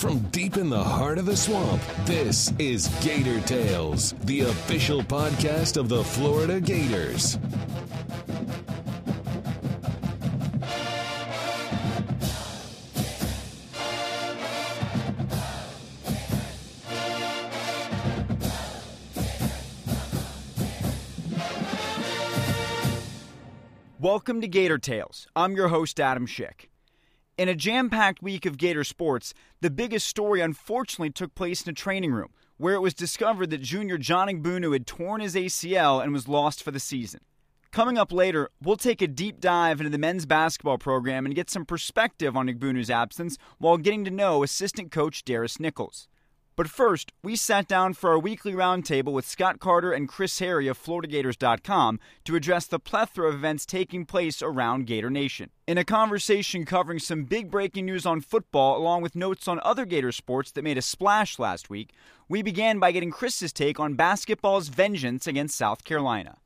From deep in the heart of the swamp, this is Gator Tales, the official podcast of the Florida Gators. Welcome to Gator Tales. I'm your host, Adam Schick. In a jam packed week of Gator sports, the biggest story unfortunately took place in a training room, where it was discovered that junior John Egbunu had torn his ACL and was lost for the season. Coming up later, we'll take a deep dive into the men's basketball program and get some perspective on Egbunu's absence while getting to know assistant coach Darris Nichols. But first, we sat down for our weekly roundtable with Scott Carter and Chris Harry of FloridaGators.com to address the plethora of events taking place around Gator Nation. In a conversation covering some big breaking news on football, along with notes on other Gator sports that made a splash last week, we began by getting Chris's take on basketball's vengeance against South Carolina.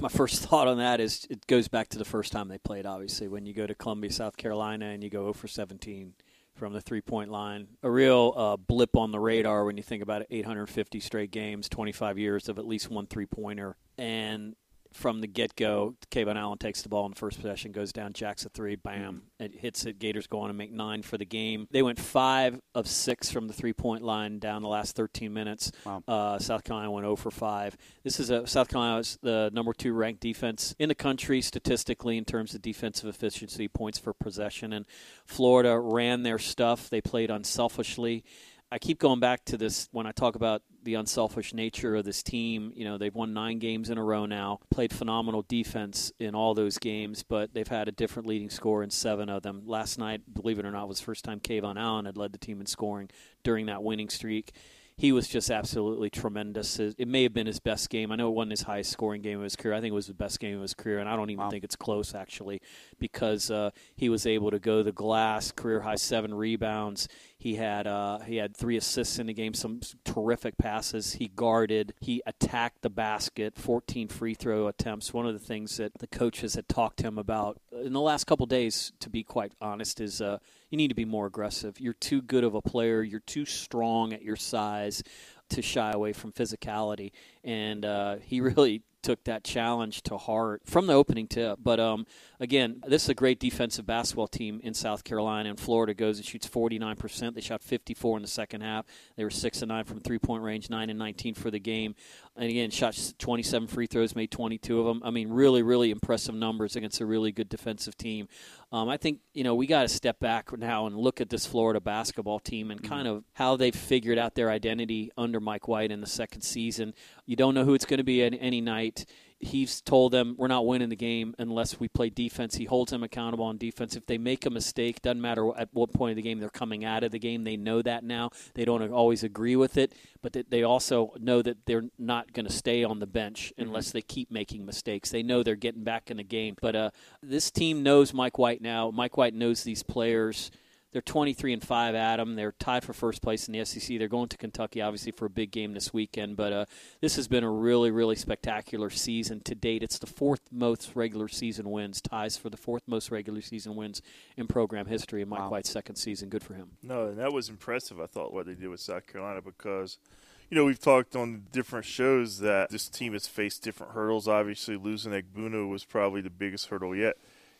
My first thought on that is it goes back to the first time they played. Obviously, when you go to Columbia, South Carolina, and you go 0 for 17 from the three point line, a real uh, blip on the radar when you think about it. 850 straight games, 25 years of at least one three pointer, and from the get go, KeVaughn Allen takes the ball in the first possession, goes down, jacks a three, bam, it hits it. Gators go on and make nine for the game. They went five of six from the three point line down the last 13 minutes. Wow. Uh, South Carolina went 0 for five. This is a South Carolina is the number two ranked defense in the country statistically in terms of defensive efficiency, points for possession, and Florida ran their stuff. They played unselfishly. I keep going back to this when I talk about the unselfish nature of this team. You know, they've won nine games in a row now, played phenomenal defense in all those games, but they've had a different leading score in seven of them. Last night, believe it or not, was the first time KeVaughn Allen had led the team in scoring during that winning streak he was just absolutely tremendous. It may have been his best game. I know it wasn't his highest scoring game of his career. I think it was the best game of his career, and I don't even wow. think it's close actually, because uh, he was able to go the glass, career high seven rebounds. He had uh, he had three assists in the game, some terrific passes. He guarded, he attacked the basket, 14 free throw attempts. One of the things that the coaches had talked to him about in the last couple days, to be quite honest, is. Uh, you need to be more aggressive. You're too good of a player. You're too strong at your size to shy away from physicality. And uh, he really took that challenge to heart from the opening tip. But um, again, this is a great defensive basketball team in South Carolina, and Florida goes and shoots 49%. They shot 54 in the second half. They were 6 and 9 from three point range, 9 and 19 for the game. And again, shot 27 free throws, made 22 of them. I mean, really, really impressive numbers against a really good defensive team. Um, I think, you know, we got to step back now and look at this Florida basketball team and kind of how they've figured out their identity under Mike White in the second season. You don't know who it's going to be any, any night he's told them we're not winning the game unless we play defense. He holds them accountable on defense. If they make a mistake, doesn't matter at what point of the game they're coming out of the game. They know that now. They don't always agree with it, but they also know that they're not going to stay on the bench mm-hmm. unless they keep making mistakes. They know they're getting back in the game. But uh, this team knows Mike White now. Mike White knows these players. They're 23 and 5 Adam. They're tied for first place in the SEC. They're going to Kentucky, obviously, for a big game this weekend. But uh, this has been a really, really spectacular season to date. It's the fourth most regular season wins, ties for the fourth most regular season wins in program history in Mike wow. White's second season. Good for him. No, and that was impressive, I thought, what they did with South Carolina because you know, we've talked on different shows that this team has faced different hurdles. Obviously, losing Egbunu was probably the biggest hurdle yet.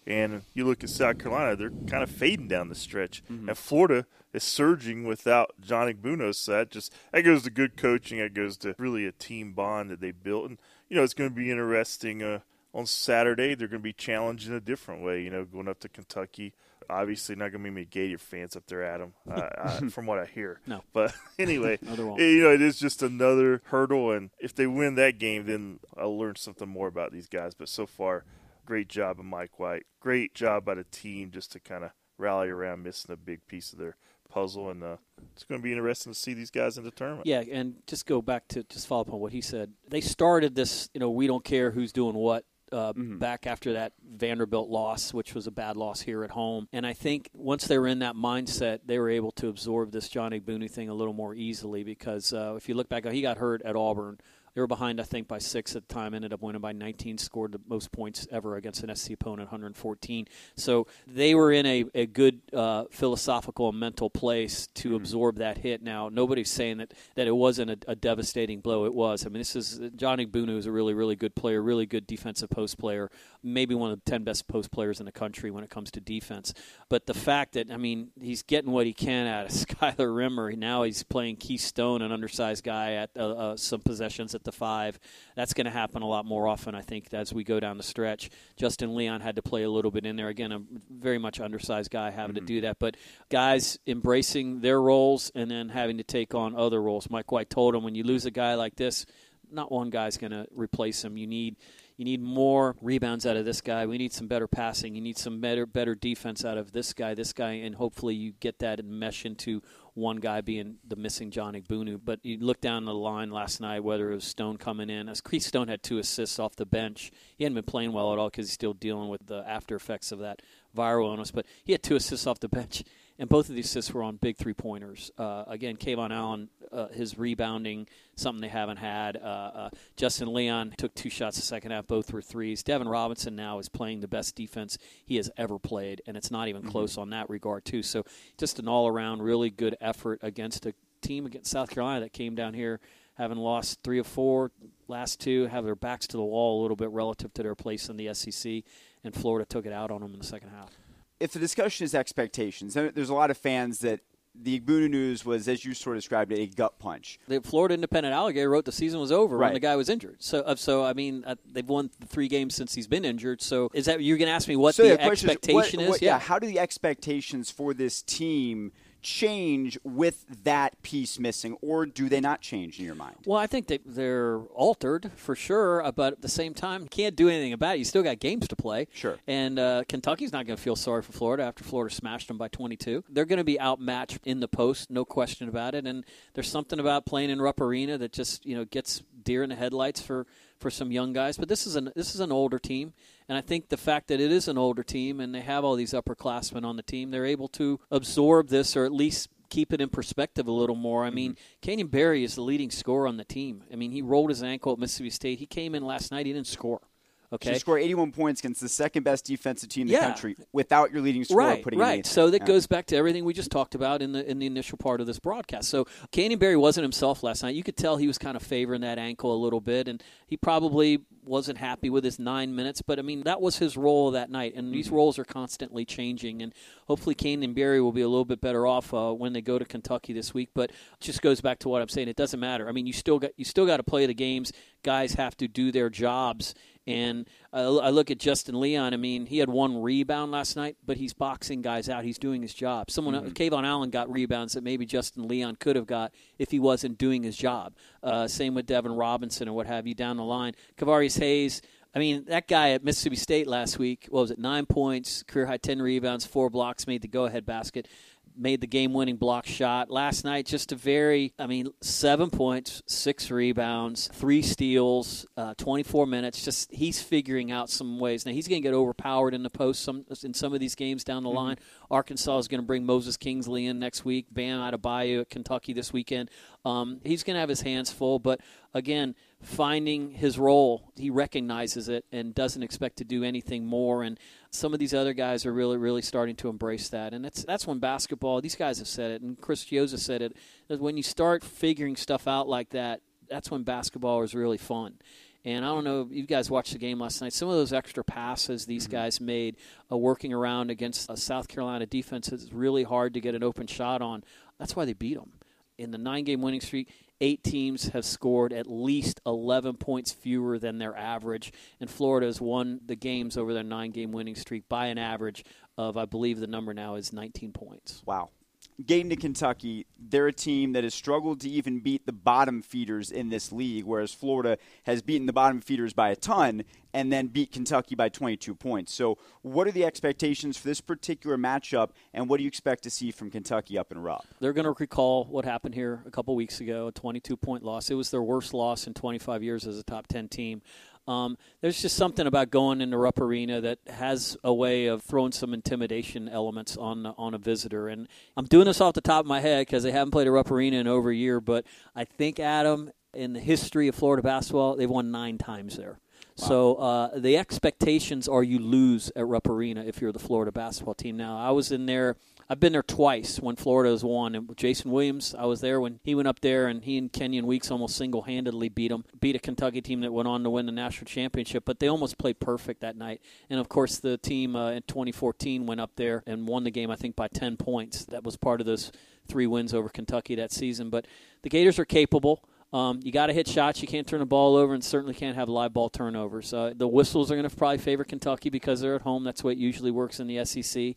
And you look at South Carolina; they're kind of fading down the stretch, mm-hmm. and Florida is surging without Johnny Egbunu. So that just that goes to good coaching. That goes to really a team bond that they built, and you know it's going to be interesting. Uh, on Saturday, they're going to be challenged in a different way. You know, going up to Kentucky. Obviously, not going to be many Gator fans up there, Adam, uh, uh, from what I hear. No. But anyway, you know, it is just another hurdle. And if they win that game, then I'll learn something more about these guys. But so far, great job of Mike White. Great job by the team just to kind of rally around missing a big piece of their puzzle. And uh, it's going to be interesting to see these guys in the tournament. Yeah, and just go back to just follow up on what he said. They started this, you know, we don't care who's doing what. Uh, mm-hmm. Back after that Vanderbilt loss, which was a bad loss here at home, and I think once they were in that mindset, they were able to absorb this Johnny Egbunu thing a little more easily. Because uh, if you look back, he got hurt at Auburn They were behind, I think, by six at the time. Ended up winning by 19. Scored the most points ever against an SC opponent, 114. So they were in a, a good uh, philosophical and mental place to mm-hmm. absorb that hit. Now nobody's saying that, that it wasn't a, a, devastating blow. It was. I mean, this is Johnny Egbunu is a really really good player, really good defensive post player, maybe one of the 10 best post players in the country when it comes to defense. But the fact that I mean he's getting what he can out of Schuyler Rimmer. Now he's playing Keith Stone, an undersized guy at uh, uh, some possessions at the five. That's going to happen a lot more often, I think, as we go down the stretch. Justin Leon had to play a little bit in there. Again, a very much undersized guy having mm-hmm. to do that. But guys embracing their roles and then having to take on other roles. Mike White told him when you lose a guy like this, not one guy's going to replace him. You need you need more rebounds out of this guy. We need some better passing. You need some better better defense out of this guy, this guy, and hopefully you get that and mesh into one guy being the missing John Egbunu. But you look down the line last night, whether it was Stone coming in, as Chris Stone had two assists off the bench. He hadn't been playing well at all because he's still dealing with the after effects of that viral illness. But he had two assists off the bench and both of these assists were on big three pointers. Uh, again, KeVaughn Allen, uh, his rebounding, something they haven't had. Uh, uh, Justin Leon took two shots the second half, both were threes. Devin Robinson now is playing the best defense he has ever played, and it's not even mm-hmm. close on that regard, too. So just an all around really good effort against a team against South Carolina that came down here having lost three of four, last two, have their backs to the wall a little bit relative to their place in the SEC, and Florida took it out on them in the second half if the discussion is expectations, there's a lot of fans that the Egbunu news was, as you sort of described it, a gut punch. The Florida Independent Alligator wrote the season was over right. when the guy was injured. So, uh, so I mean, uh, they've won three games since he's been injured. So, is that you're going to ask me what so the, expectation is? What, is? yeah. yeah. How do the expectations for this team? Change with that piece missing, or do they not change in your mind? Well, I think they, they're altered for sure, uh, but at the same time, can't do anything about it. You still got games to play. Sure. And uh, Kentucky's not going to feel sorry for Florida after Florida smashed them by 22. They're going to be outmatched in the post, no question about it. And there's something about playing in Rupp Arena that just you know gets deer in the headlights for for some young guys. But this is an this is an older team, and I think the fact that it is an older team and they have all these upperclassmen on the team, they're able to absorb this or at least keep it in perspective a little more. I mean, mm-hmm. Canyon Barry is the leading scorer on the team. I mean, he rolled his ankle at Mississippi State. He came in last night. He didn't score. Okay, so score 81 points against the second best defensive team in yeah. the country without your leading scorer right, putting right. So that yeah. goes back to everything we just talked about in the in the initial part of this broadcast. So Canyon Barry wasn't himself last night. You could tell he was kind of favoring that ankle a little bit, and he probably wasn't happy with his nine minutes. But I mean, that was his role that night, and mm-hmm. these roles are constantly changing. And hopefully, Canyon Barry will be a little bit better off uh, when they go to Kentucky this week. But it just goes back to what I'm saying. It doesn't matter. I mean, you still got you still got to play the games. Guys have to do their jobs and I look at Justin Leon. I mean, he had one rebound last night, but he's boxing guys out. He's doing his job. Someone, mm-hmm. KeVaughn Allen got rebounds that maybe Justin Leon could have got if he wasn't doing his job. Uh, same with Devin Robinson or what have you down the line. Kevarrius Hayes. I mean, that guy at Mississippi State last week, what was it, nine points, career high 10 rebounds, four blocks, made the go ahead basket made the game winning block shot. Last night, just a very, I mean, seven points, six rebounds, three steals, uh, 24 minutes. Just he's figuring out some ways. Now, he's going to get overpowered in the post some, in some of these games down the mm-hmm. line. Arkansas is going to bring Moses Kingsley in next week, Bam Adebayo at Kentucky this weekend. Um, he's going to have his hands full, but again, finding his role, he recognizes it and doesn't expect to do anything more. And some of these other guys are really, really starting to embrace that. And that's that's when basketball. These guys have said it, and Chris Chiozza said it. That when you start figuring stuff out like that, that's when basketball is really fun. And I don't know, you guys watched the game last night. Some of those extra passes these mm-hmm. guys made, uh, working around against a South Carolina defense, is really hard to get an open shot on. That's why they beat them in the nine-game winning streak eight teams have scored at least 11 points fewer than their average, and Florida has won the games over their nine game winning streak by an average of, I believe the number now is 19 points. Wow getting to Kentucky, they're a team that has struggled to even beat the bottom feeders in this league, whereas Florida has beaten the bottom feeders by a ton and then beat Kentucky by 22 points. So, what are the expectations for this particular matchup, and what do you expect to see from Kentucky up in Rupp? They're going to recall what happened here a couple weeks ago, a 22 point loss. It was their worst loss in 25 years as a top 10 team. Um, there's just something about going into Rupp Arena that has a way of throwing some intimidation elements on on a visitor. And I'm doing this off the top of my head because they haven't played a Rupp Arena in over a year, but I think Adam, in the history of Florida basketball, they've won nine times there. Wow. So uh, the expectations are you lose at Rupp Arena if you're the Florida basketball team. Now I was in there I've been there twice when Florida has won. And Jason Williams, I was there when he went up there, and he and Kenyon Weeks almost single handedly beat them, beat a Kentucky team that went on to win the national championship. But they almost played perfect that night. And of course, the team uh, in 2014 went up there and won the game, I think, by 10 points. That was part of those three wins over Kentucky that season. But the Gators are capable. Um, you got to hit shots. You can't turn the ball over, and certainly can't have live ball turnovers. Uh, the whistles are going to probably favor Kentucky because they're at home. That's the way it usually works in the SEC.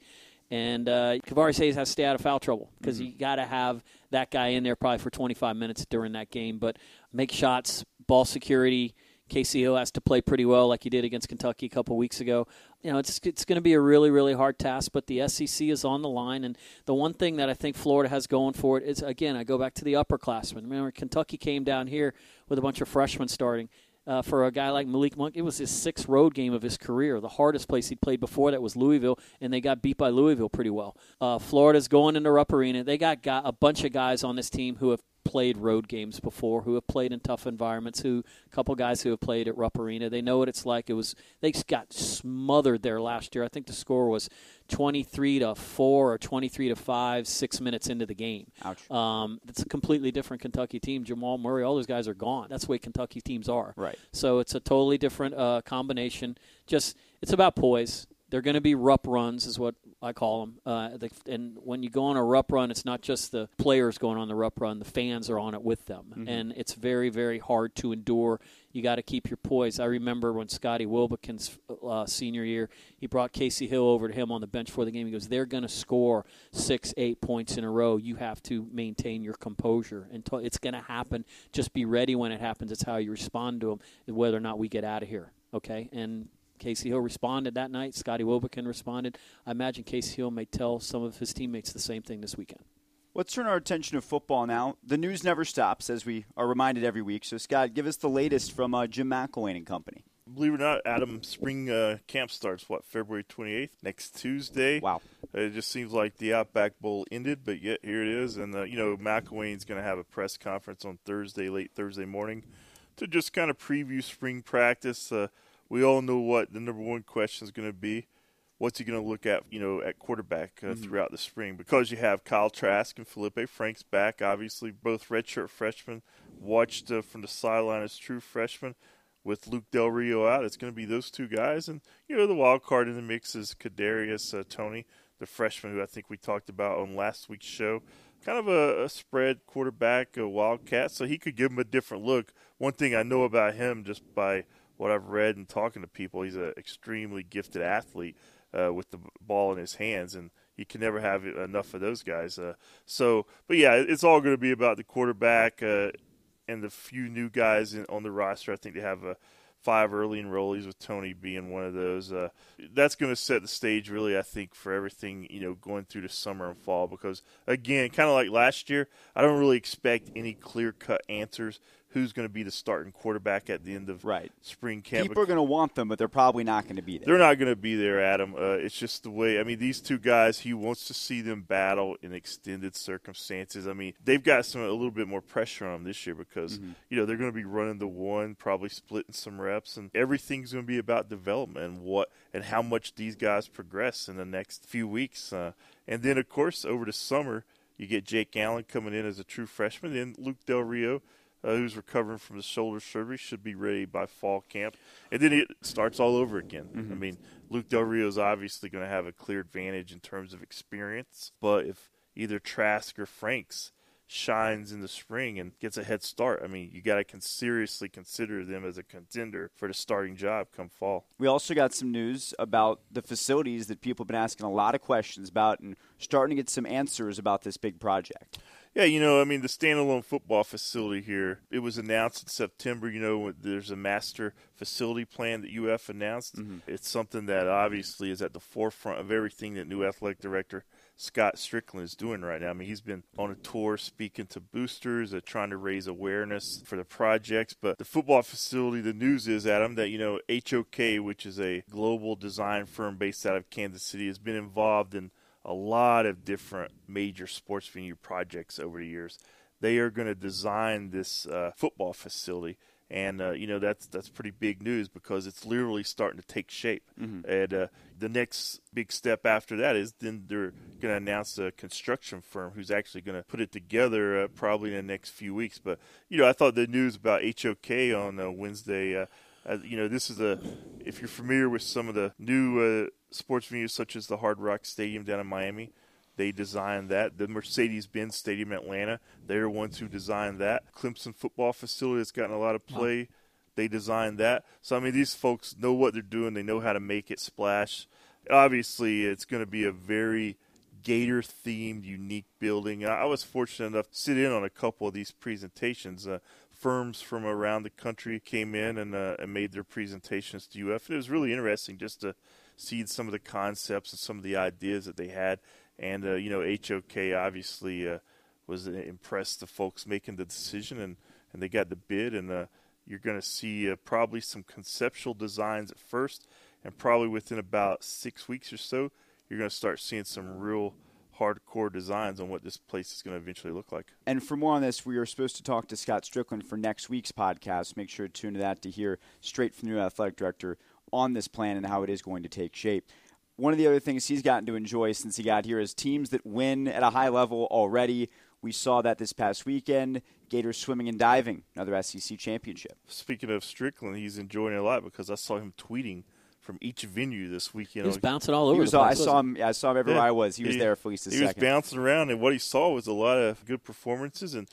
And uh, Kevarrius Hayes has to stay out of foul trouble because mm-hmm. you got to have that guy in there probably for 25 minutes during that game. But make shots, ball security. Hill has to play pretty well, like he did against Kentucky a couple weeks ago. You know, it's it's going to be a really really hard task, but the SEC is on the line, and the one thing that I think Florida has going for it is again, I go back to the upperclassmen. Remember, Kentucky came down here with a bunch of freshmen starting uh, for a guy like Malik Monk. It was his sixth road game of his career. The hardest place he'd played before that was Louisville, and they got beat by Louisville pretty well. Uh, Florida's going into Rupp Arena. They got, got a bunch of guys on this team who have played road games before, who have played in tough environments, who a couple guys who have played at Rupp Arena. They know what it's like. It was they got smothered there last year. I think the score was 23 to 4 or 23 to 5 6 minutes into the game. Ouch. Um, it's a completely different Kentucky team. Jamal Murray, all those guys are gone. That's the way Kentucky teams are. Right. So it's a totally different uh, combination. Just it's about poise. They're going to be Rupp runs, is what I call them. Uh, the, and when you go on a Rupp run, it's not just the players going on the Rupp run; the fans are on it with them, mm-hmm. and it's very, very hard to endure. You got to keep your poise. I remember when Scotty Wilbekin's uh, senior year, he brought Kasey Hill over to him on the bench for the game. He goes, "They're going to score six, eight points in a row. You have to maintain your composure, and t- it's going to happen. Just be ready when it happens. It's how you respond to them, whether or not we get out of here." Okay, and Kasey Hill responded that night. Scotty Wilbekin responded. I imagine Kasey Hill may tell some of his teammates the same thing this weekend. Let's turn our attention to football now. The news never stops, as we are reminded every week. So, Scott, give us the latest from uh, Jim McElwain and company. Believe it or not, Adam, spring uh, camp starts, what, February 28th? Next Tuesday. Wow. Uh, it just seems like the Outback Bowl ended, but yet here it is. And, uh, you know, McElwain's going to have a press conference on Thursday, late Thursday morning, to just kind of preview spring practice. We all know what the number one question is going to be. What's he going to look at, you know, at quarterback uh, mm-hmm. throughout the spring? Because you have Kyle Trask and Felipe Franks back, obviously both redshirt freshmen, watched uh, from the sideline as true freshmen. With Luke Del Rio out, it's going to be those two guys, and you know the wild card in the mix is Kadarius uh, Toney, the freshman who I think we talked about on last week's show kind of a, a, spread quarterback, a wildcat, so he could give him a different look. One thing I know about him, just by what I've read and talking to people, he's an extremely gifted athlete uh, with the ball in his hands, and you can never have enough of those guys. Uh, so, but yeah, it's all going to be about the quarterback uh, and the few new guys in, on the roster. I think they have a five early enrollees with Toney being one of those. Uh, that's going to set the stage, really, I think, for everything you know going through the summer and fall. Because again, kind of like last year, I don't really expect any clear cut answers who's going to be the starting quarterback at the end of right. spring camp. People are going to want them, but they're probably not going to be there. They're not going to be there, Adam. Uh, it's just the way. I mean, these two guys, he wants to see them battle in extended circumstances. I mean, they've got some a little bit more pressure on them this year because mm-hmm. you know they're going to be running the one, probably splitting some reps, and everything's going to be about development and what and how much these guys progress in the next few weeks. Uh, and then, of course, over the summer. You get Jake Allen coming in as a true freshman, and Luke Del Rio uh, who's recovering from the shoulder surgery, should be ready by fall camp. And then it starts all over again. Mm-hmm. I mean, Luke Del Rio is obviously going to have a clear advantage in terms of experience, but if either Trask or Franks shines in the spring and gets a head start, I mean, you got to seriously consider them as a contender for the starting job come fall. We also got some news about the facilities that people have been asking a lot of questions about and starting to get some answers about this big project. Yeah, you know, I mean, the standalone football facility here, it was announced in September. You know, there's a master facility plan that UF announced. Mm-hmm. It's something that obviously is at the forefront of everything that new athletic director Scott Stricklin is doing right now. I mean, he's been on a tour speaking to boosters, uh, trying to raise awareness for the projects. But the football facility, the news is, Adam, that, you know, HOK, which is a global design firm based out of Kansas City, has been involved in a lot of different major sports venue projects over the years. They are going to design this uh, football facility and uh, you know that's that's pretty big news because it's literally starting to take shape. Mm-hmm. And uh, the next big step after that is then they're going to announce a construction firm who's actually going to put it together uh, probably in the next few weeks. But you know, I thought the news about HOK on uh, Wednesday. Uh, you know, this is a if you're familiar with some of the new uh, sports venues such as the Hard Rock Stadium down in Miami they designed that. The Mercedes Benz Stadium in Atlanta, they're the ones who designed that. Clemson football facility has gotten a lot of play. They designed that. So, I mean, these folks know what they're doing, they know how to make it splash. Obviously, it's going to be a very Gator themed, unique building. I was fortunate enough to sit in on a couple of these presentations. Uh, firms from around the country came in and, uh, and made their presentations to UF. And it was really interesting just to see some of the concepts and some of the ideas that they had. And uh, you know, HOK obviously uh, was impressed the folks making the decision, and and they got the bid, and uh, you're going to see uh, probably some conceptual designs at first, and probably within about six weeks or so, you're going to start seeing some real hardcore designs on what this place is going to eventually look like. And for more on this, we are supposed to talk to Scott Stricklin for next week's podcast. Make sure to tune to that to hear straight from the new athletic director on this plan and how it is going to take shape one of the other things he's gotten to enjoy since he got here is teams that win at a high level already. We saw that this past weekend. Gators swimming and diving, another SEC championship. Speaking of Stricklin, he's enjoying it a lot because I saw him tweeting from each venue this weekend. He was bouncing all over. Was, the place, I saw him. I saw him everywhere yeah. I was. He was there for at least a he second. He was bouncing around, and what he saw was a lot of good performances. And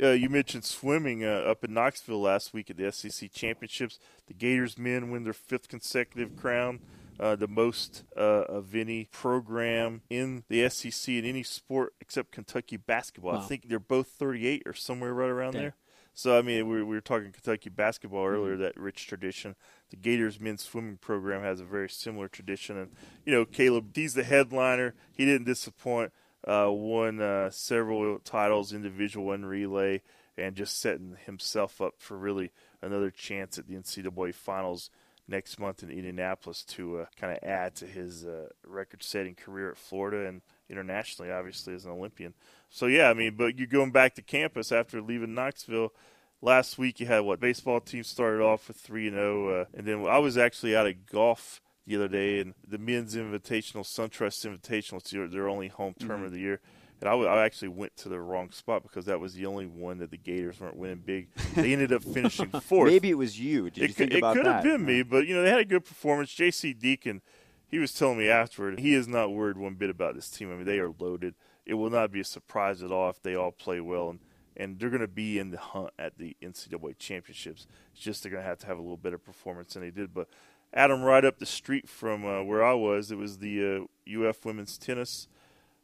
uh, you mentioned swimming uh, up in Knoxville last week at the SEC championships. The Gators men win their fifth consecutive crown uh, the most uh, of any program in the SEC in any sport except Kentucky basketball. Wow. I think they're both 38 or somewhere right around Damn. there. So I mean, we, we, were talking Kentucky basketball earlier. Mm-hmm. That rich tradition. The Gators men's swimming program has a very similar tradition, and you know, Caeleb, he's the headliner. He didn't disappoint. Uh, won uh, several titles, individual and relay, and just setting himself up for really another chance at the NCAA finals next month in Indianapolis to uh, kind of add to his uh, record-setting career at Florida and internationally, obviously as an Olympian. So yeah, I mean, but you're going back to campus after leaving Knoxville. Last week you had what baseball team started off with three and zero, uh, and then I was actually out of golf the other day, and the men's invitational, SunTrust Invitational, it's their only home term mm-hmm. of the year and I, w- I actually went to the wrong spot because that was the only one that the Gators weren't winning big. They ended up finishing fourth. Maybe it was you. Did it you think it could that? have been me, but you know they had a good performance. J.C. Deacon, he was telling me afterward, he is not worried one bit about this team. I mean, they are loaded. It will not be a surprise at all if they all play well, and and they're going to be in the hunt at the NCAA championships. It's just they're going to have to have a little better performance than they did, but. Adam, right up the street from uh, where I was, it was the uh, UF women's tennis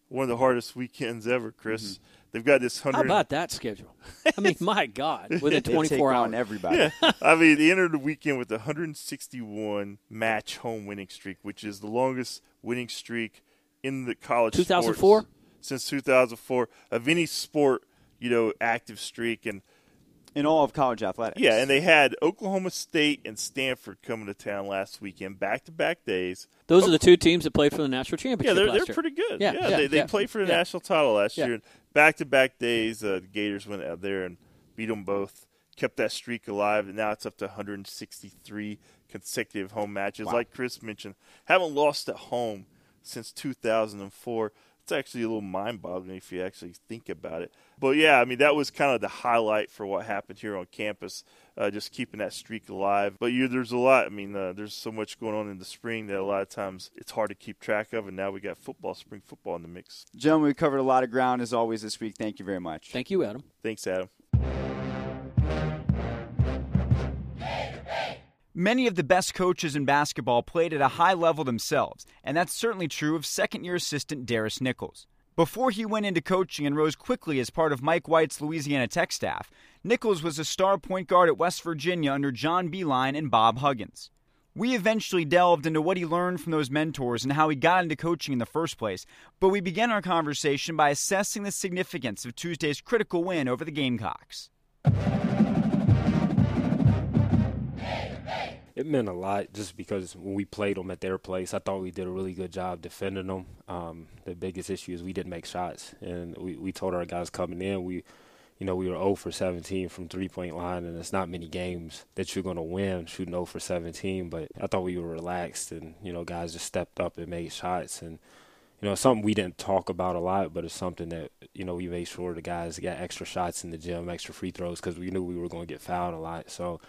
one of the hardest weekends ever, Chris. Mm-hmm. They've got this hundred. How about that schedule? I mean, my God, within twenty four hours, everybody. Yeah. I mean, they entered the weekend with a 161 match home winning streak, which is the longest winning streak in the college. 2004 since 2004 of any sport, you know, active streak and in all of college athletics. Yeah, and they had Oklahoma State and Stanford coming to town last weekend, back to back days. Those are the two teams that played for the national championship. Yeah, they're, they're year. pretty good. Yeah, yeah, yeah they, they yeah, played for the yeah. national title last year. Back to back days, uh, the Gators went out there and beat them both, kept that streak alive, and now it's up to 163 consecutive home matches. Wow. Like Chris mentioned, haven't lost at home since 2004 it's actually a little mind boggling if you actually think about it. But yeah, I mean, that was kind of the highlight for what happened here on campus, uh, just keeping that streak alive. But you, there's a lot, I mean, uh, there's so much going on in the spring that a lot of times it's hard to keep track of. And now we got football, spring football in the mix. Gentlemen, we covered a lot of ground as always this week. Thank you very much. Thank you, Adam. Thanks, Adam. Many of the best coaches in basketball played at a high level themselves, and that's certainly true of second year assistant Darris Nichols. Before he went into coaching and rose quickly as part of Mike White's Louisiana Tech staff, Nichols was a star point guard at West Virginia under John Beilein and Bob Huggins. We eventually delved into what he learned from those mentors and how he got into coaching in the first place, but we began our conversation by assessing the significance of Tuesday's critical win over the Gamecocks. It meant a lot just because when we played them at their place, I thought we did a really good job defending them. Um, the biggest issue is we didn't make shots, and we, we told our guys coming in we – you know, we were 0 for 17 from three point line, and it's not many games that you're going to win shooting 0 for 17. But I thought we were relaxed, and you know, guys just stepped up and made shots, and you know, something we didn't talk about a lot, but it's something that you know we made sure the guys got extra shots in the gym, extra free throws, because we knew we were going to get fouled a lot. So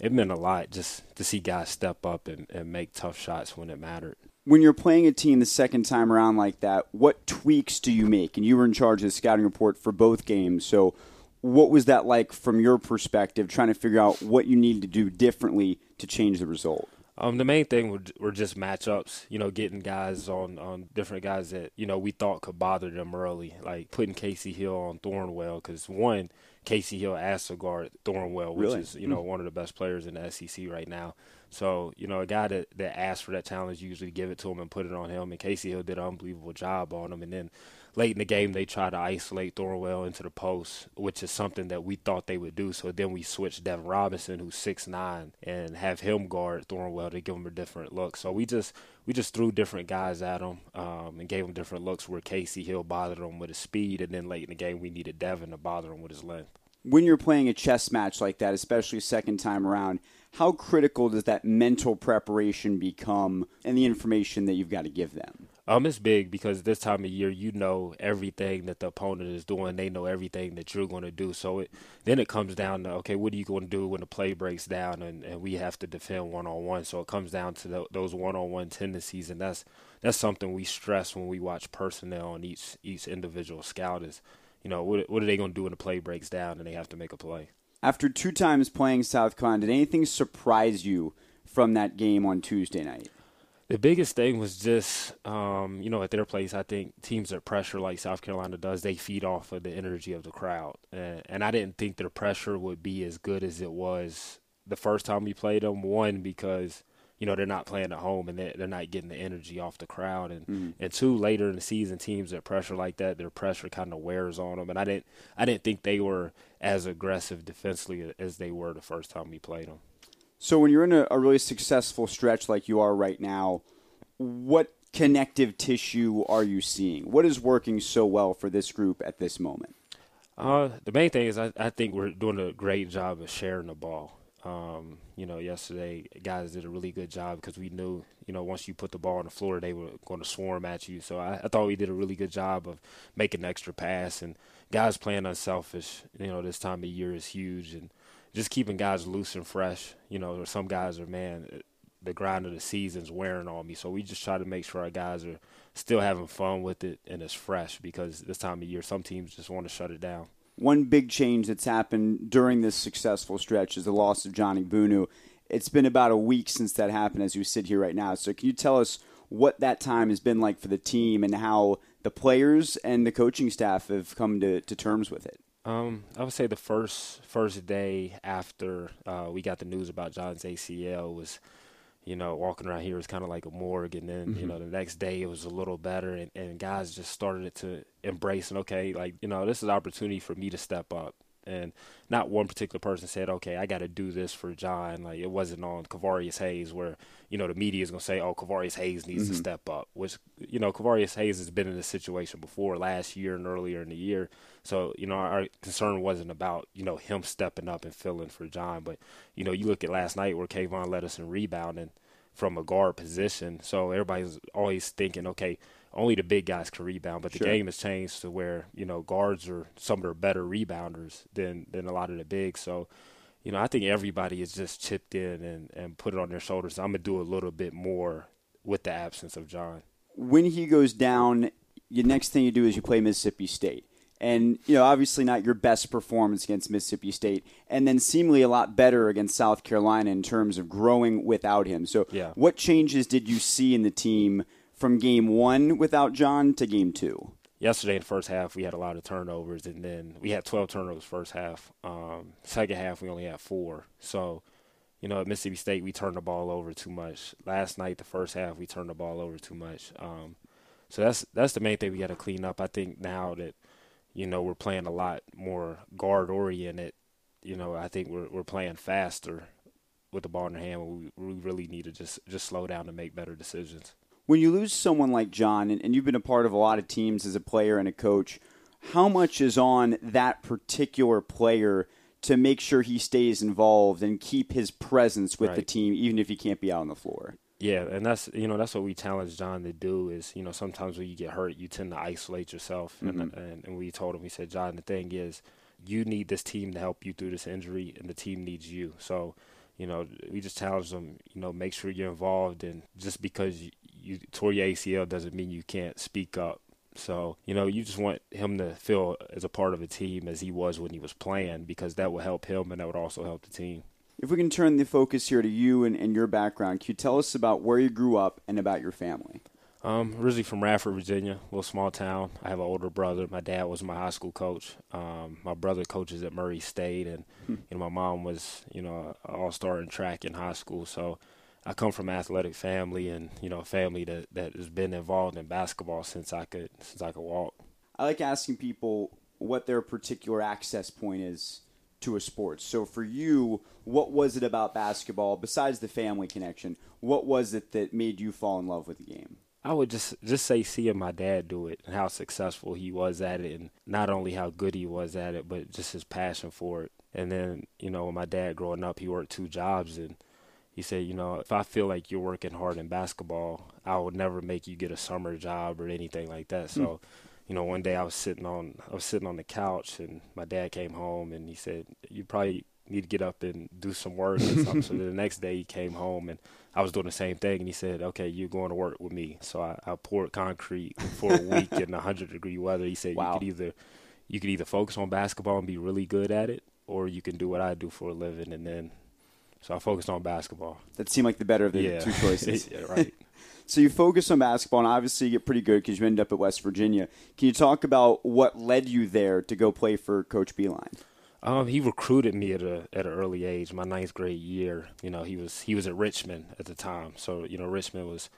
it meant a lot just to see guys step up and, and make tough shots when it mattered when you're playing a team the second time around like that, what tweaks do you make? And you were in charge of the scouting report for both games, so what was that like from your perspective, trying to figure out what you need to do differently to change the result? Um, the main thing were, were just matchups. You know, getting guys on on different guys that you know we thought could bother them early, like putting Kasey Hill on Thornwell because one, Kasey Hill asked to guard Thornwell, which really? is you know mm one of the best players in the SEC right now. So you know, a guy that that asked for that challenge usually give it to him and put it on him. And Kasey Hill did an unbelievable job on him. And then late in the game they try to isolate Thornwell into the post, which is something that we thought they would do. So then we switched Devin Robinson, who's six nine, and have him guard Thornwell to give him a different look. So we just we just threw different guys at him um, and gave him different looks where Kasey Hill bothered him with his speed, and then late in the game we needed Devin to bother him with his length. When you're playing a chess match like that, especially second time around, how critical does that mental preparation become and the information that you've got to give them? Um, it's big because this time of year you know everything that the opponent is doing. They know everything that you're going to do. So it then it comes down to okay, what are you going to do when the play breaks down and, and we have to defend one on one. So it comes down to the, those one on one tendencies, and that's that's something we stress when we watch personnel on each each individual scout is, you know, what what are they going to do when the play breaks down and they have to make a play. After two times playing South Carolina, did anything surprise you from that game on Tuesday night? The biggest thing was just, um, you know, at their place, I think teams that pressure like South Carolina does, they feed off of the energy of the crowd. And, and I didn't think their pressure would be as good as it was the first time we played them. One, because, you know, they're not playing at home and they're, not getting the energy off the crowd. And, mm-hmm. and two, later in the season, teams that pressure like that, their pressure kind of wears on them. And I didn't, I didn't think they were as aggressive defensively as they were the first time we played them. So when you're in a, a really successful stretch like you are right now, what connective tissue are you seeing? What is working so well for this group at this moment? Uh, the main thing is I, I, think we're doing a great job of sharing the ball. Um, you know, yesterday guys did a really good job because we knew, you know, once you put the ball on the floor, they were going to swarm at you. So I, I thought we did a really good job of making an extra pass and guys playing unselfish. You know, this time of year is huge and just keeping guys loose and fresh. You know, some guys are man, the grind of the season's wearing on me. So we just try to make sure our guys are still having fun with it and it's fresh because this time of year, some teams just want to shut it down. One big change that's happened during this successful stretch is the loss of John Egbunu. It's been about a week since that happened as you sit here right now. So can you tell us what that time has been like for the team and how the players and the coaching staff have come to, to terms with it? Um, I would say the first first day after uh, we got the news about John's ACL was, you know, walking around here was kind of like a morgue, and then mm-hmm. you know the next day it was a little better, and, and guys just started to embrace and okay, like you know this is an opportunity for me to step up, and not one particular person said, okay, I got to do this for John. Like it wasn't on Kevarrius Hayes where you know the media is gonna say, oh, Kevarrius Hayes needs mm-hmm. to step up, which you know Kevarrius Hayes has been in this situation before last year and earlier in the year. So you know our concern wasn't about you know him stepping up and filling for John, but you know you look at last night where KeVaughn led us in rebounding from a guard position. So everybody's always thinking, okay, only the big guys can rebound, but the sure. game has changed to where you know guards are some of the better rebounders than than a lot of the bigs. So, you know, I think everybody has just chipped in and and put it on their shoulders. I'm gonna do a little bit more with the absence of John. When he goes down, the next thing you do is you play Mississippi State. And, you know, obviously not your best performance against Mississippi State, and then seemingly a lot better against South Carolina in terms of growing without him. So, yeah. what changes did you see in the team from game one without John to game two? Yesterday in the first half, we had a lot of turnovers, and then we had 12 turnovers first half. Um, second half, we only had four. So, you know, at Mississippi State, we turned the ball over too much. Last night, the first half, we turned the ball over too much. Um, so that's that's the main thing we got to clean up. I think now that you know we're playing a lot more guard oriented. You know, I think we're we're playing faster with the ball in our hand. We, we really need to just just slow down and make better decisions. When you lose someone like John, and, and you've been a part of a lot of teams as a player and a coach, how much is on that particular player? to make sure he stays involved and keep his presence with right. the team, even if he can't be out on the floor. Yeah, and that's you know that's what we challenge John to do is you know sometimes when you get hurt you tend to isolate yourself mm-hmm. and, and and we told him we said John the thing is you need this team to help you through this injury and the team needs you so you know we just challenge them you know make sure you're involved and just because you, you tore your ACL doesn't mean you can't speak up so, you know, you just want him to feel as a part of a team as he was when he was playing because that will help him and that would also help the team. If we can turn the focus here to you and, and your background, can you tell us about where you grew up and about your family? Um, originally from Radford, Virginia, a little small town. I have an older brother. My dad was my high school coach. Um, my brother coaches at Murray State, and hmm. you know my mom was you know all star in track in high school. So I come from an athletic family, and you know, family that that has been involved in basketball since I could since I could walk. I like asking people what their particular access point is to a sport. So for you, what was it about basketball besides the family connection? What was it that made you fall in love with the game? I would just just say seeing my dad do it and how successful he was at it, and not only how good he was at it, but just his passion for it. And then you know, when my dad growing up, he worked two jobs, and he said, you know, if I feel like you're working hard in basketball, I would never make you get a summer job or anything like that. So, mm. You know, one day I was sitting on I was sitting on the couch and my dad came home and he said, "You probably need to get up and do some work." Or something. so the next day he came home and I was doing the same thing and he said, "Okay, you're going to work with me." So I, I poured concrete for a week in 100 degree weather. He said, wow. "You could either you could either focus on basketball and be really good at it, or you can do what I do for a living." And then so I focused on basketball. That seemed like the better of the yeah. two choices. yeah, right. So you focus on basketball, and obviously you get pretty good because you end up at West Virginia. Can you talk about what led you there to go play for Coach Beilein? Um, he recruited me at a at an early age, my ninth grade year. You know, he was he was at Richmond at the time, so you know Richmond was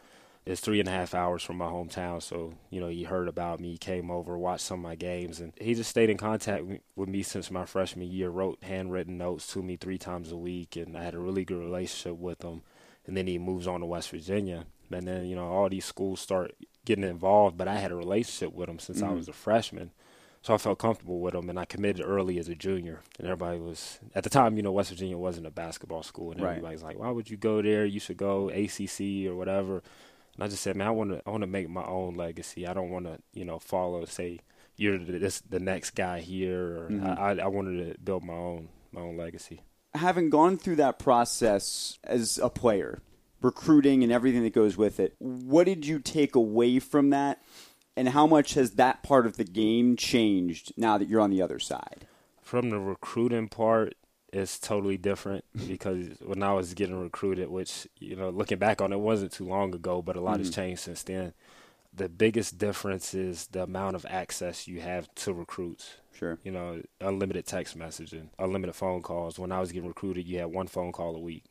it's three and a half hours from my hometown. So, you know, he heard about me, came over, watched some of my games, and he just stayed in contact with me since my freshman year, wrote handwritten notes to me three times a week, and I had a really good relationship with him. And then he moves on to West Virginia. And then, you know, all these schools start getting involved, but I had a relationship with them since mm-hmm. I was a freshman. So I felt comfortable with them and I committed early as a junior. And everybody was at the time, you know, West Virginia wasn't a basketball school, and right. everybody's like, "Why would you go there? You should go ACC or whatever." And I just said, man, I want to I want to make my own legacy. I don't want to you know follow say you're the, this the next guy here. Or mm-hmm. I, I wanted to build my own my own legacy. Having gone through that process as a player, recruiting and everything that goes with it, what did you take away from that? And how much has that part of the game changed now that you're on the other side? From the recruiting part, it's totally different because when I was getting recruited, which you know, looking back on it, wasn't too long ago, but a lot mm-hmm. has changed since then. The biggest difference is the amount of access you have to recruits. Sure. You know, unlimited text messaging, unlimited phone calls. When I was getting recruited, you had one phone call a week.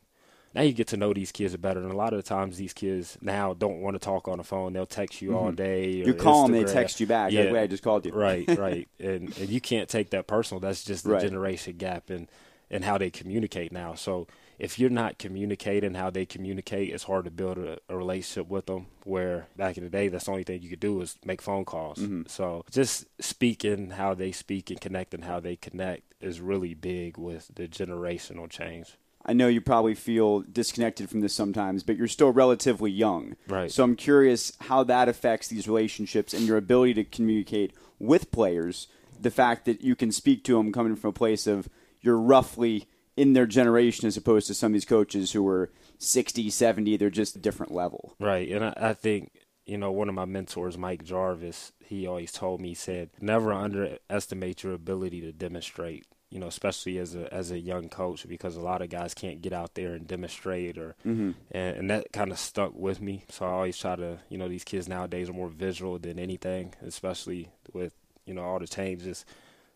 Now you get to know these kids better, and a lot of the times these kids now don't want to talk on the phone. They'll text you mm-hmm. all day. you call them, they text you back. Yeah, like, Wait, I just called you. Right, right, and and you can't take that personal. That's just the right. generation gap, and and how they communicate now. So if you're not communicating how they communicate, it's hard to build a, a, relationship with them. Where back in the day, that's the only thing you could do is make phone calls. Mm-hmm. So just speaking how they speak and connecting how they connect is really big with the generational change. I know you probably feel disconnected from this sometimes, but you're still relatively young. Right. So I'm curious how that affects these relationships and your ability to communicate with players. The fact that you can speak to them coming from a place of you're roughly in their generation as opposed to some of these coaches who are 60, 70. They're just a different level. Right. And I, I think, you know, one of my mentors, Mike Jarvis, he always told me, he said, never underestimate your ability to demonstrate you know, especially as a as a young coach, because a lot of guys can't get out there and demonstrate, or mm-hmm. and, and that kind of stuck with me. So I always try to, you know, these kids nowadays are more visual than anything, especially with you know all the changes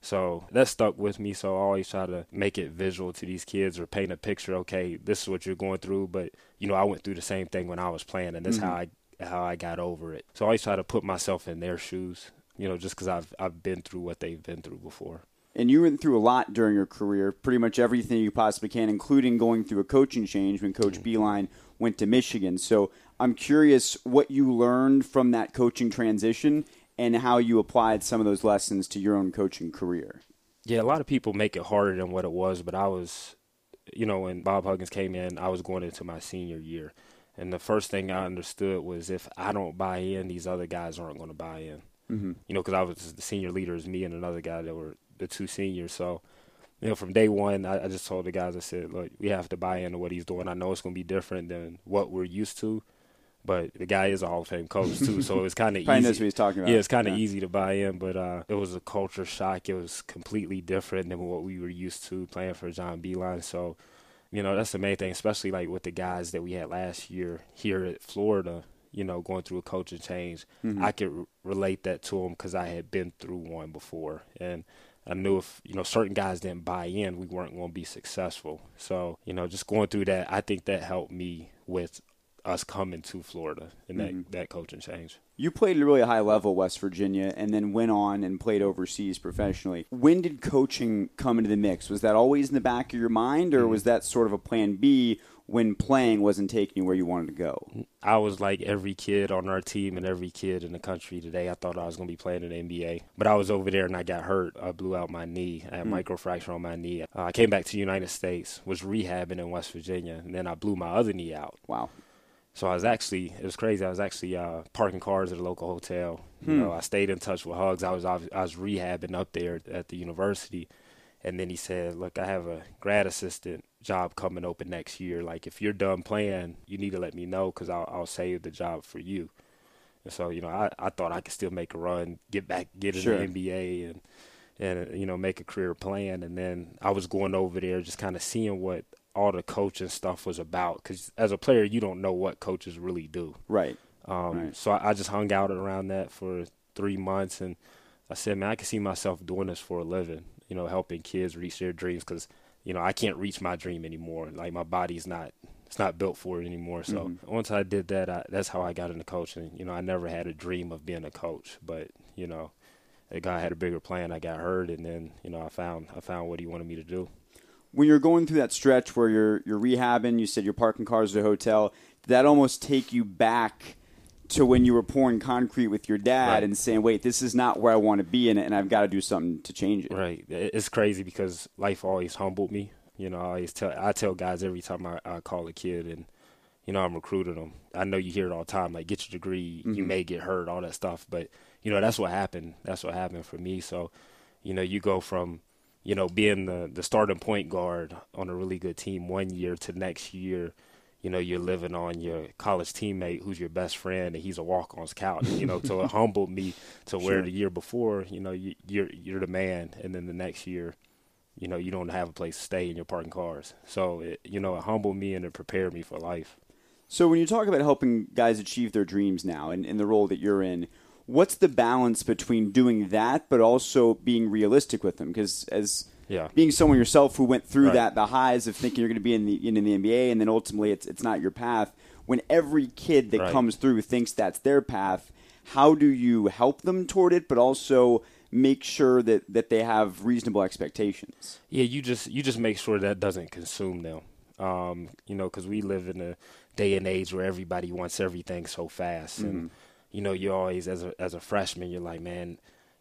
So that stuck with me. So I always try to make it visual to these kids or paint a picture. Okay, this is what you're going through, but you know I went through the same thing when I was playing, and this mm-hmm. how I how I got over it. So I always try to put myself in their shoes. You know, just because I've I've been through what they've been through before. And you went through a lot during your career, pretty much everything you possibly can, including going through a coaching change when Coach mm-hmm. Went to Michigan. So I'm curious what you learned from that coaching transition and how you applied some of those lessons to your own coaching career. Yeah, a lot of people make it harder than what it was, but I was, you know, when Bob Huggins came in, I was going into my senior year. And the first thing I understood was if I don't buy in, these other guys aren't going to buy in. Mm-hmm. You know, because I was the senior leader, is me and another guy that were the two seniors. So, you know, from day one, I, I just told the guys, I said, look, we have to buy into what he's doing. I know it's going to be different than what we're used to, but the guy is a Hall of Fame coach too, so it's kind of easy. knows what he's talking about. Yeah, it's kind of yeah. easy to buy in, but uh, it was a culture shock. It was completely different than what we were used to playing for John Beilein. So, you know, that's the main thing, especially like with the guys that we had last year here at Florida. You know, going through a coaching change, mm-hmm. I could relate that to them because I had been through one before, and I knew if you know certain guys didn't buy in, we weren't going to be successful. So you know, just going through that, I think that helped me with us coming to Florida and that, mm-hmm. that coaching change. You played at a really high level, West Virginia, and then went on and played overseas professionally. When did coaching come into the mix? Was that always in the back of your mind, or mm-hmm. was that sort of a plan B when playing wasn't taking you where you wanted to go? I was like every kid on our team and every kid in the country today. I thought I was going to be playing in the NBA, but I was over there and I got hurt. I blew out my knee. I had mm-hmm. microfracture on my knee. Uh, I came back to the United States, was rehabbing in West Virginia, and then I blew my other knee out. Wow. So I was actually, it was crazy. I was actually uh, parking cars at a local hotel. Hmm. You know, I stayed in touch with Hugs. I was I was rehabbing up there at the university, and then he said, "Look, I have a grad assistant job coming open next year. Like, if you're done playing, you need to let me know because I'll, I'll save the job for you." And so, you know, I, I thought I could still make a run, get back, get in sure. the NBA, and and you know, make a career plan. And then I was going over there, just kind of seeing what all the coaching stuff was about. Because as a player, you don't know what coaches really do. Right. Um, right. So I, I, just hung out around that for three months, and I said, man, I can see myself doing this for a living. You know, helping kids reach their dreams because you know I can't reach my dream anymore. Like my body's not it's not built for it anymore. So mm-hmm. once I did that, I, that's how I got into coaching. You know, I never had a dream of being a coach, but you know, the guy had a bigger plan. I got hurt, and then you know I found I found what he wanted me to do when you're going through that stretch where you're you're rehabbing, you said you're parking cars at a hotel. Did that almost take you back to when you were pouring concrete with your dad right. and saying, "Wait, this is not where I want to be in it, and I've got to do something to change it." Right. It's crazy because life always humbled me. You know, I always tell I tell guys every time I, I call a kid and you know I'm recruiting them. I know you hear it all the time, like get your degree, mm-hmm. you may get hurt, all that stuff. But you know that's what happened. That's what happened for me. So, you know, you go from you know, being the the starting point guard on a really good team one year to next year, you know, you're living on your college teammate who's your best friend and he's a walk on's couch. You know, so it humbled me to sure. where the year before, you know, you, you're you're the man, and then the next year, you know, you don't have a place to stay and you're parking cars. So it, you know, it humbled me and it prepared me for life. So when you talk about helping guys achieve their dreams now and in the role that you're in, what's the balance between doing that but also being realistic with them? Because as yeah. being someone yourself who went through right. that, the highs of thinking you're going to be in the in, the NBA, and then ultimately it's it's not your path. When every kid that right. comes through thinks that's their path, how do you help them toward it, but also make sure that, that they have reasonable expectations? Yeah, you just you just make sure that doesn't consume them. Um, you know, because we live in a day and age where everybody wants everything so fast, mm-hmm. and you know, you always as a as a freshman, you're like, man,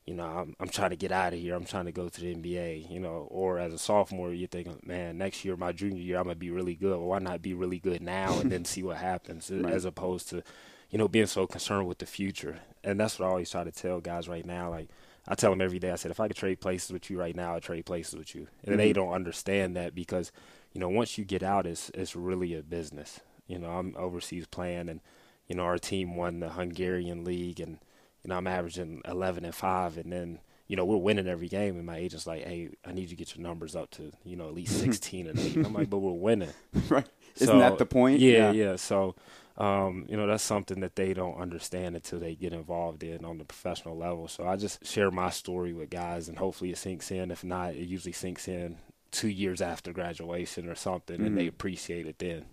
you know, I'm I'm trying to get out of here. I'm trying to go to the NBA, you know. Or as a sophomore, you're thinking, man, next year, my junior year, I'm gonna be really good. Well, why not be really good now and then see what happens, right. as opposed to, you know, being so concerned with the future. And that's what I always try to tell guys right now. Like I tell them every day, I said, if I could trade places with you right now, I'd trade places with you. And mm-hmm. they don't understand that because, you know, once you get out, it's it's really a business. You know, I'm overseas playing and you know, our team won the Hungarian league, and you know, I'm averaging 11 and five, and then you know, we're winning every game, and my agent's like, "Hey, I need you to get your numbers up to you know at least 16 and eight. I'm like, "But we're winning, right? Isn't that the point? Yeah, yeah. yeah. So, um, you know, that's something that they don't understand until they get involved in on the professional level. So I just share my story with guys, and hopefully it sinks in. If not, it usually sinks in two years after graduation or something, mm-hmm. and they mm-hmm. appreciate it then.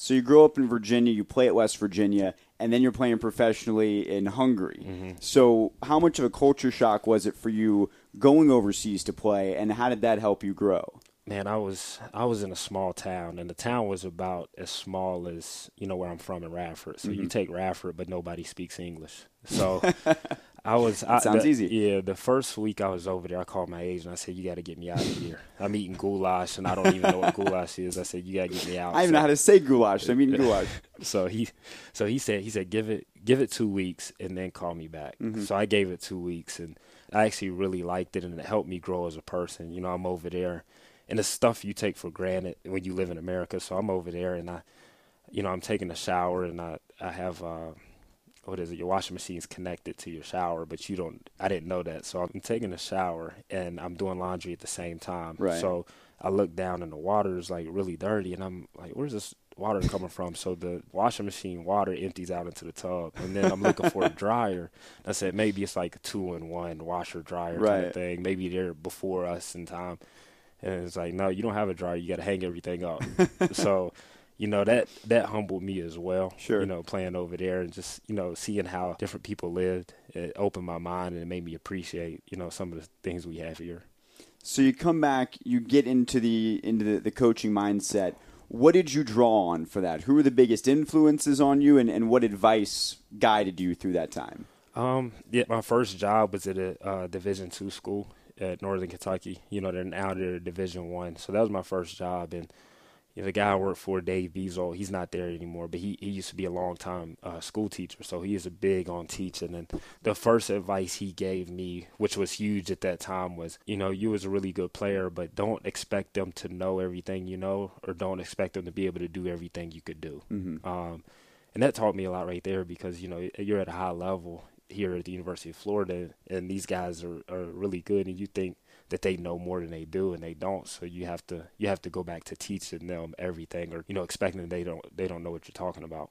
So you grow up in Virginia, you play at West Virginia, and then you're playing professionally in Hungary. Mm-hmm. So how much of a culture shock was it for you going overseas to play, and how did that help you grow? man, I was I was in a small town, and the town was about as small as you know where I'm from in Radford. So mm-hmm. you take Radford, but nobody speaks English. So I was. I, sounds the, easy. Yeah, the first week I was over there, I called my agent. I said, "You got to get me out of here. I'm eating goulash, and I don't even know what goulash is." I said, "You got to get me out." I even so, know how to say goulash. So I'm eating goulash. so he, so he said, he said, "Give it, give it two weeks, and then call me back." Mm-hmm. So I gave it two weeks, and I actually really liked it, and it helped me grow as a person. You know, I'm over there and the stuff you take for granted when you live in America. So I'm over there and I, you know, I'm taking a shower and I I have uh, what is it? Your washing machine's connected to your shower, but you don't. I didn't know that, so I'm taking a shower and I'm doing laundry at the same time. Right. So I look down and the water is like really dirty, and I'm like, "Where's this water coming from?" So the washing machine water empties out into the tub, and then I'm looking for a dryer. I said maybe it's like a two in one washer dryer right. kind of thing. Maybe they're before us in time. And it's like, no, you don't have a dryer. You got to hang everything up. so, you know that that humbled me as well. Sure. You know, playing over there and just you know seeing how different people lived, it opened my mind and it made me appreciate you know some of the things we have here. So you come back, you get into the into the, the coaching mindset. What did you draw on for that? Who were the biggest influences on you, and, and what advice guided you through that time? Um, yeah, my first job was at a uh, Division two school, at Northern Kentucky. You know, they're now they're Division One. So that was my first job, and you know, the guy I worked for, Dave Bezold, he's not there anymore, but he, he used to be a long time uh, school teacher, so he is a big on teaching. And the first advice he gave me, which was huge at that time, was you know you was a really good player, but don't expect them to know everything you know, or don't expect them to be able to do everything you could do. Mm-hmm. Um, and that taught me a lot right there because you know you're at a high level here at the University of Florida, and these guys are, are really good, and you think that they know more than they do, and they don't. So you have to you have to go back to teaching them everything, or you know, expecting they don't they don't know what you're talking about.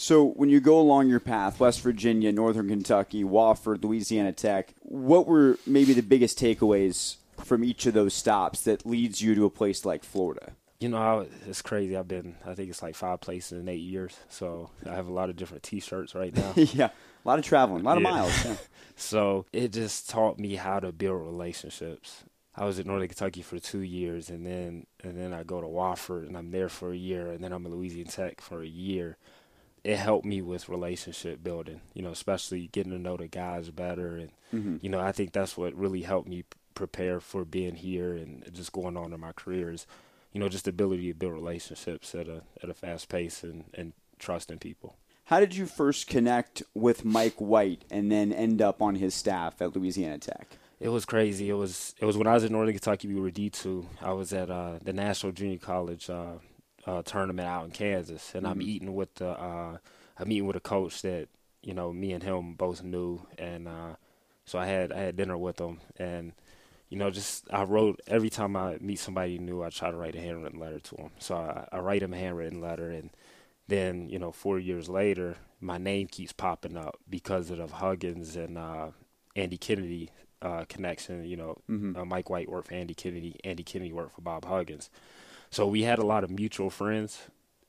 So when you go along your path, West Virginia, Northern Kentucky, Wofford, Louisiana Tech, what were maybe the biggest takeaways from each of those stops that leads you to a place like Florida? You know, I, it's crazy. I've been, I think it's like five places in eight years. So I have a lot of different T-shirts right now. yeah, a lot of traveling, a lot of miles. Yeah. so it just taught me how to build relationships. I was at Northern Kentucky for two years, and then and then I go to Wofford, and I'm there for a year, and then I'm at Louisiana Tech for a year. It helped me with relationship building, you know, especially getting to know the guys better, and mm-hmm. you know, I think that's what really helped me prepare for being here and just going on in my career is, you know, just the ability to build relationships at a at a fast pace and and trusting people. How did you first connect with Mike White and then end up on his staff at Louisiana Tech? It was crazy. It was it was when I was in Northern Kentucky. We were D two. I was at uh, the National Junior College uh, uh, tournament out in Kansas, and mm-hmm. I'm eating with the uh, I'm eating with a coach that you know me and him both knew, and uh, so I had I had dinner with him, and you know just I wrote every time I meet somebody new, I try to write a handwritten letter to him. So I, I write him a handwritten letter, and then you know four years later my name keeps popping up because of Huggins and uh, Andy Kennedy uh, connection. You know, mm-hmm. uh, Mike White worked for Andy Kennedy. Andy Kennedy worked for Bob Huggins. So we had a lot of mutual friends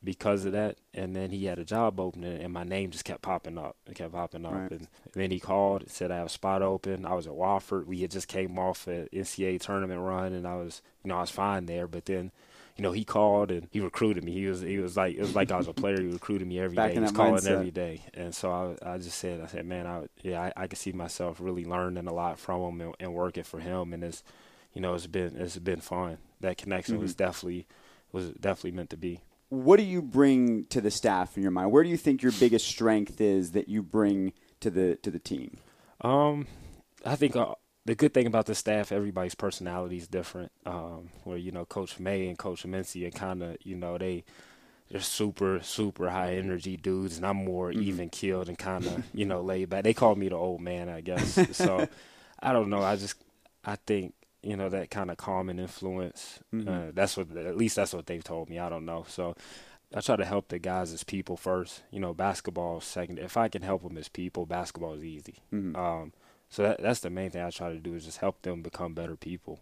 because of that. And then he had a job opening, and my name just kept popping up. It kept popping up. Right. And, then he called and said I have a spot open. I was at Wofford. We had just came off an NCAA tournament run, and I was, you know, I was fine there. But then you know, he called and he recruited me. He was he was like it was like I was a player. He recruited me every Back day. He was calling mindset. every day, and so I I just said I said man I yeah I, I could see myself really learning a lot from him and, and, working for him, and it's you know it's been it's been fun. That connection mm-hmm. was definitely was definitely meant to be. What do you bring to the staff in your mind? Where do you think your biggest strength is that you bring to the to the team? Um, I think uh, the good thing about the staff, everybody's personality is different. Um, where you know Coach May and Coach Mincy are kind of you know they they're super super high energy dudes, and I'm more mm-hmm. even keeled and kind of you know laid back. They call me the old man, I guess. so I don't know. I just I think you know that kind of calming influence. Mm-hmm. Uh, that's what at least that's what they've told me. I don't know. So I try to help the guys as people first. You know, basketball second. If I can help them as people, basketball is easy. Mhm. Um, so that, that's the main thing I try to do is just help them become better people.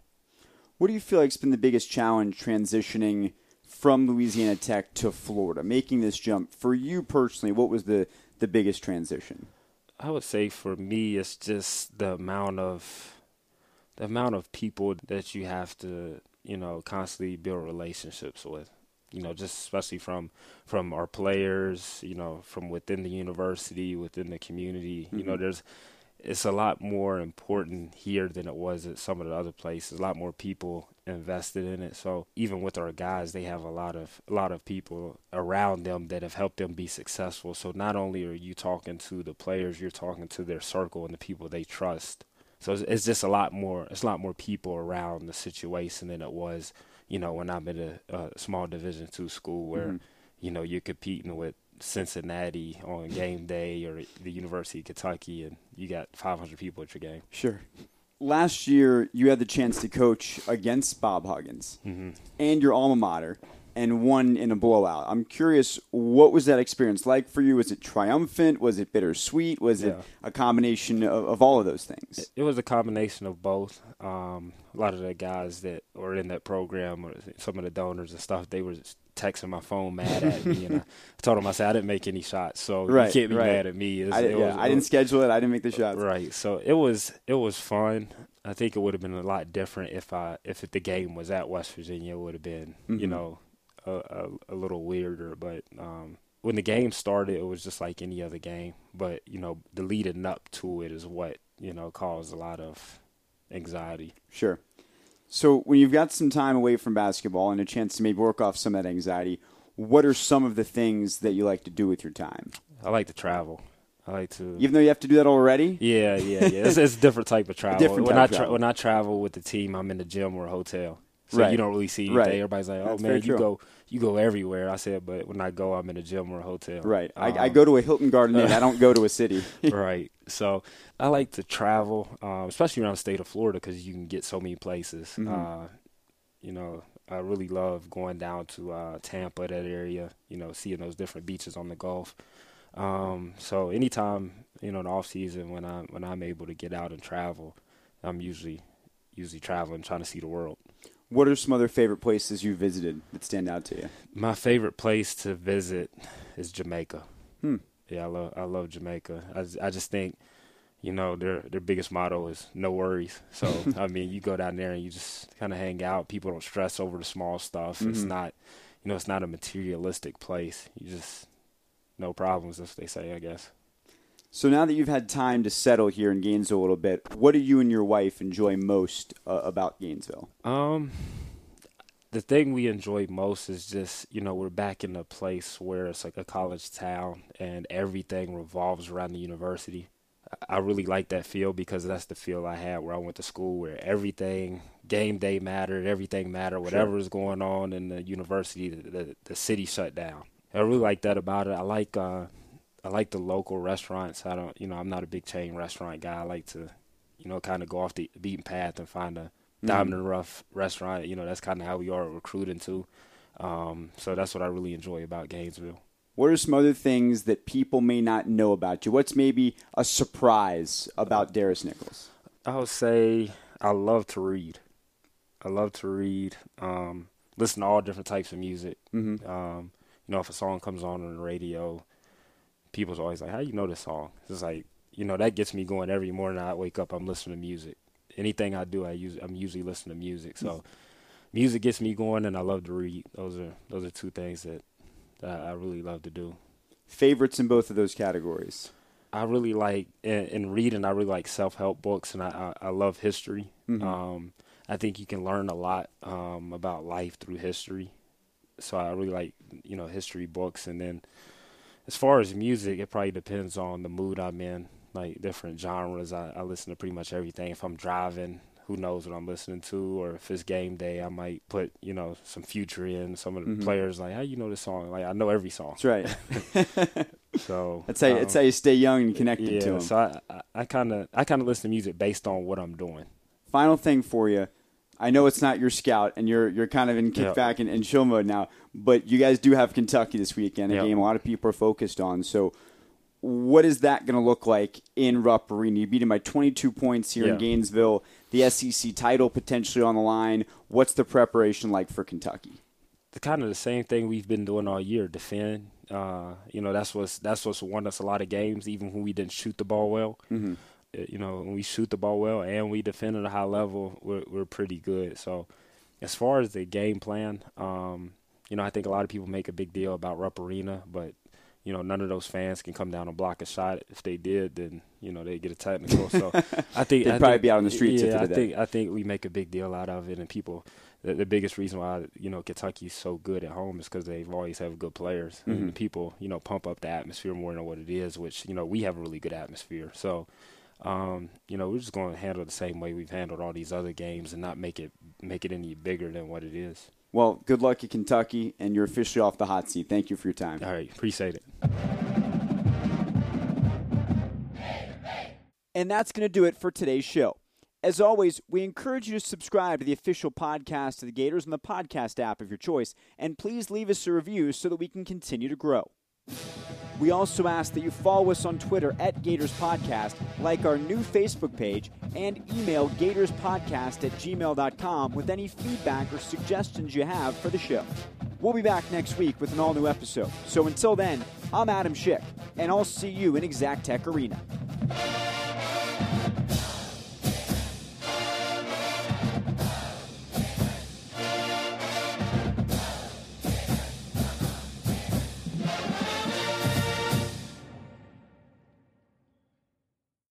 What do you feel like has been the biggest challenge transitioning from Louisiana Tech to Florida, making this jump for you personally? What was the the biggest transition? I would say for me, it's just the amount of the amount of people that you have to, you know, constantly build relationships with. You know, just especially from from our players, you know, from within the university, within the community. You know, Mhm. there's it's a lot more important here than it was at some of the other places. A lot more people invested in it. So even with our guys, they have a lot of a lot of people around them that have helped them be successful. So not only are you talking to the players, you're talking to their circle and the people they trust. So it's, it's just a lot more. It's a lot more people around the situation than it was, you know, when I'm in a, a small Division two school where, Mhm. you know, you're competing with Cincinnati on game day or the University of Kentucky, and you got 500 people at your game. Sure. Last year, you had the chance to coach against Bob Huggins Mm-hmm. and your alma mater and won in a blowout. I'm curious, what was that experience like for you? Was it triumphant? Was it bittersweet? Was it a combination of, of all of those things? It was a combination of both. Um, a lot of the guys that were in that program, or some of the donors and stuff, they were texting my phone mad at me, and I told them I said I didn't make any shots, so Right, you can't be right. mad at me. It's- I, yeah, was- I didn't schedule it. I didn't make the shots. Right. So it was it was fun. I think it would have been a lot different if I if the game was at West Virginia. It would have been you Mhm. know a, a, a little weirder. But um, when the game started, it was just like any other game. But you know the leading up to it is what you know caused a lot of anxiety. Sure. So when you've got some time away from basketball and a chance to maybe work off some of that anxiety, what are some of the things that you like to do with your time? I like to travel. I like to. Even though you have to do that already? Yeah, yeah, yeah. It's, it's a different type of travel. different when type I tra- travel. when I travel with the team, I'm in the gym or a hotel, so Right. you don't really see. Right. Everybody's like, "Oh That's man, you go you go everywhere." I said, but when I go, I'm in a gym or a hotel. Right. I, I Um, go to a Hilton Garden Inn. I don't go to a city. right. So I like to travel, um, especially around the state of Florida, because you can get so many places. Mhm. Uh, you know, I really love going down to uh, Tampa, that area. You know, seeing those different beaches on the Gulf. Um, so anytime you know in the off season when I when I'm able to get out and travel, I'm usually usually traveling, trying to see the world. What are some other favorite places you visited that stand out to you? My favorite place to visit is Jamaica. Hmm. Yeah, I love I love Jamaica. I, I just think, you know, their their biggest motto is no worries. So I mean, you go down there and you just kind of hang out. People don't stress over the small stuff. It's Mhm. not, you know, it's not a materialistic place. You just no problems, as they say, I guess. So now that you've had time to settle here in Gainesville a little bit, what do you and your wife enjoy most uh, about Gainesville? Um, the thing we enjoy most is just you know we're back in a place where it's like a college town and everything revolves around the university. I really like that feel because that's the feel I had where I went to school, where everything game day mattered, everything mattered, whatever was going on in the university, the, the, the city shut down. I really like that about it. I like uh, I like the local restaurants. I don't, you know, I'm not a big chain restaurant guy. I like to, you know, kind of go off the beaten path and find a diamond in the rough restaurant. You know, that's kind of how we are recruiting too. Um, so that's what I really enjoy about Gainesville. What are some other things that people may not know about you? What's maybe a surprise about Darris Nichols? I would say I love to read. I love to read. Um, listen to all different types of music. Mm-hmm. Um, you know, if a song comes on on the radio, people's always like, "How you know this song?" It's like, you know, that gets me going every morning. I wake up, I'm listening to music. Anything I do, I use, I'm usually listening to music. So, music gets me going, and I love to read. Those are those are two things that, that I really love to do. Favorites in both of those categories. I really like in, in reading. I really like self help books, and I, I I love history. Mhm. Um, I think you can learn a lot um, about life through history. So I really like you know history books, and then as far as music, it probably depends on the mood I'm in. Like different genres, I, I listen to pretty much everything. If I'm driving, who knows what I'm listening to, or if it's game day, I might put you know some Future in. Some of the Mhm. players like, how you know this song? Like I know every song. That's right. So that's how you, that's how um, you stay young and connected yeah, to him. so I I kind of I kind of listen to music based on what I'm doing. Final thing for you. I know it's not your scout, and you're you're kind of in kickback and, and chill mode now. But you guys do have Kentucky this weekend, a Yep. game a lot of people are focused on. So, what is that going to look like in Rupp Arena? You beat him by 22 points here in Gainesville. The SEC title potentially on the line. What's the preparation like for Kentucky? the kind of the same thing we've been doing all year. Defend. Uh, you know, that's what's that's what's won us a lot of games, even when we didn't shoot the ball well. Mm-hmm. You know, when we shoot the ball well and we defend at a high level, we're we're pretty good. So, as far as the game plan, um, you know, I think a lot of people make a big deal about Rupp Arena, but you know, none of those fans can come down and block a shot. If they did, then you know they get a technical. So I think They'd I probably think- be out on the streets Yeah, after I think I think we make a big deal out of it, and people. The, the biggest reason why you know Kentucky's so good at home is because they've always have good players, Mm-hmm. and people you know pump up the atmosphere more than what it is. Which you know we have a really good atmosphere, so um, you know we're just going to handle it the same way we've handled all these other games, and not make it make it any bigger than what it is. Well, good luck at Kentucky, and you're officially off the hot seat. Thank you for your time. All right, appreciate it. And that's going to do it for today's show. As always, we encourage you to subscribe to the official podcast of the Gators on the podcast app of your choice, and please leave us a review so that we can continue to grow. We also ask that you follow us on Twitter at Gators Podcast, like our new Facebook page, and email gatorspodcast at gmail.com with any feedback or suggestions you have for the show. We'll be back next week with an all new episode. So until then, I'm Adam Schick, and I'll see you in Exactech Arena.